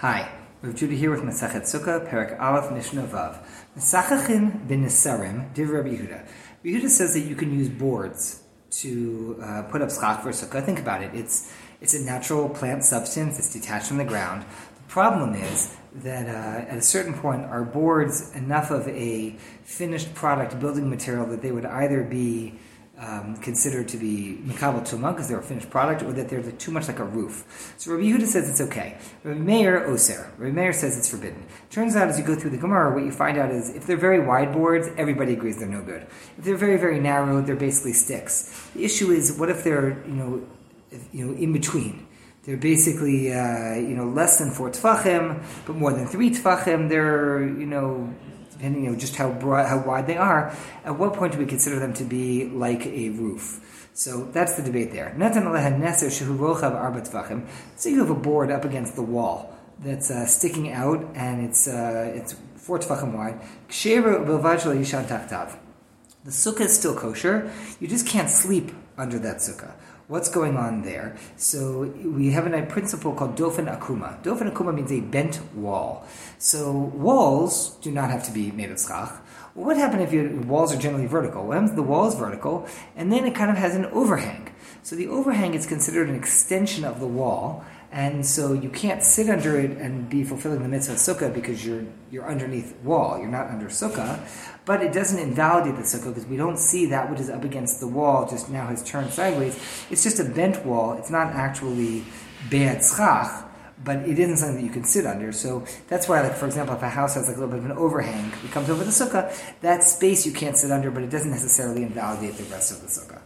Hi, Rav Judah here with Masachet Sukkah, Perak Aleph Mishnah Vav. Mesachachin bin Nesarim, Div Rabbi Yehuda. Yehuda says that you can use boards to uh, put up schach for sukkah. Think about it. It's it's a natural plant substance. It's detached from the ground. The problem is that uh, at a certain point, are boards enough of a finished product building material that they would either be um, considered to be Mikabel Tumah because they're a finished product, or that they're too much like a roof. So Rabbi Yehuda says it's okay. Rabbi Meir Oser. Rabbi Meir says it's forbidden. Turns out, as you go through the Gemara, what you find out is if they're very wide boards, everybody agrees they're no good. If they're very very narrow, they're basically sticks. The issue is what if they're you know if, you know in between. They're basically, uh, you know, less than four tefachim, but more than three tefachim. They're, you know, depending on just how broad, how wide they are, at what point do we consider them to be like a roof? So that's the debate there. So you have a board up against the wall that's uh, sticking out and it's uh, it's four tefachim wide. The sukkah is still kosher. You just can't sleep under that sukkah. What's going on there? So we have a principle called dofen akuma. Dofen akuma means a bent wall. So walls do not have to be made of schach. what happens if your walls are generally vertical? What happens the wall is vertical, and then it kind of has an overhang. So the overhang is considered an extension of the wall, and so you can't sit under it and be fulfilling the mitzvah of sukkah because you're you're underneath wall, you're not under sukkah. But it doesn't invalidate the sukkah because we don't see that which is up against the wall just now has turned sideways. It's just a bent wall. It's not actually be'at schach, but it isn't something that you can sit under. So that's why, like for example, if a house has like a little bit of an overhang, it comes over the sukkah. That space you can't sit under, but it doesn't necessarily invalidate the rest of the sukkah.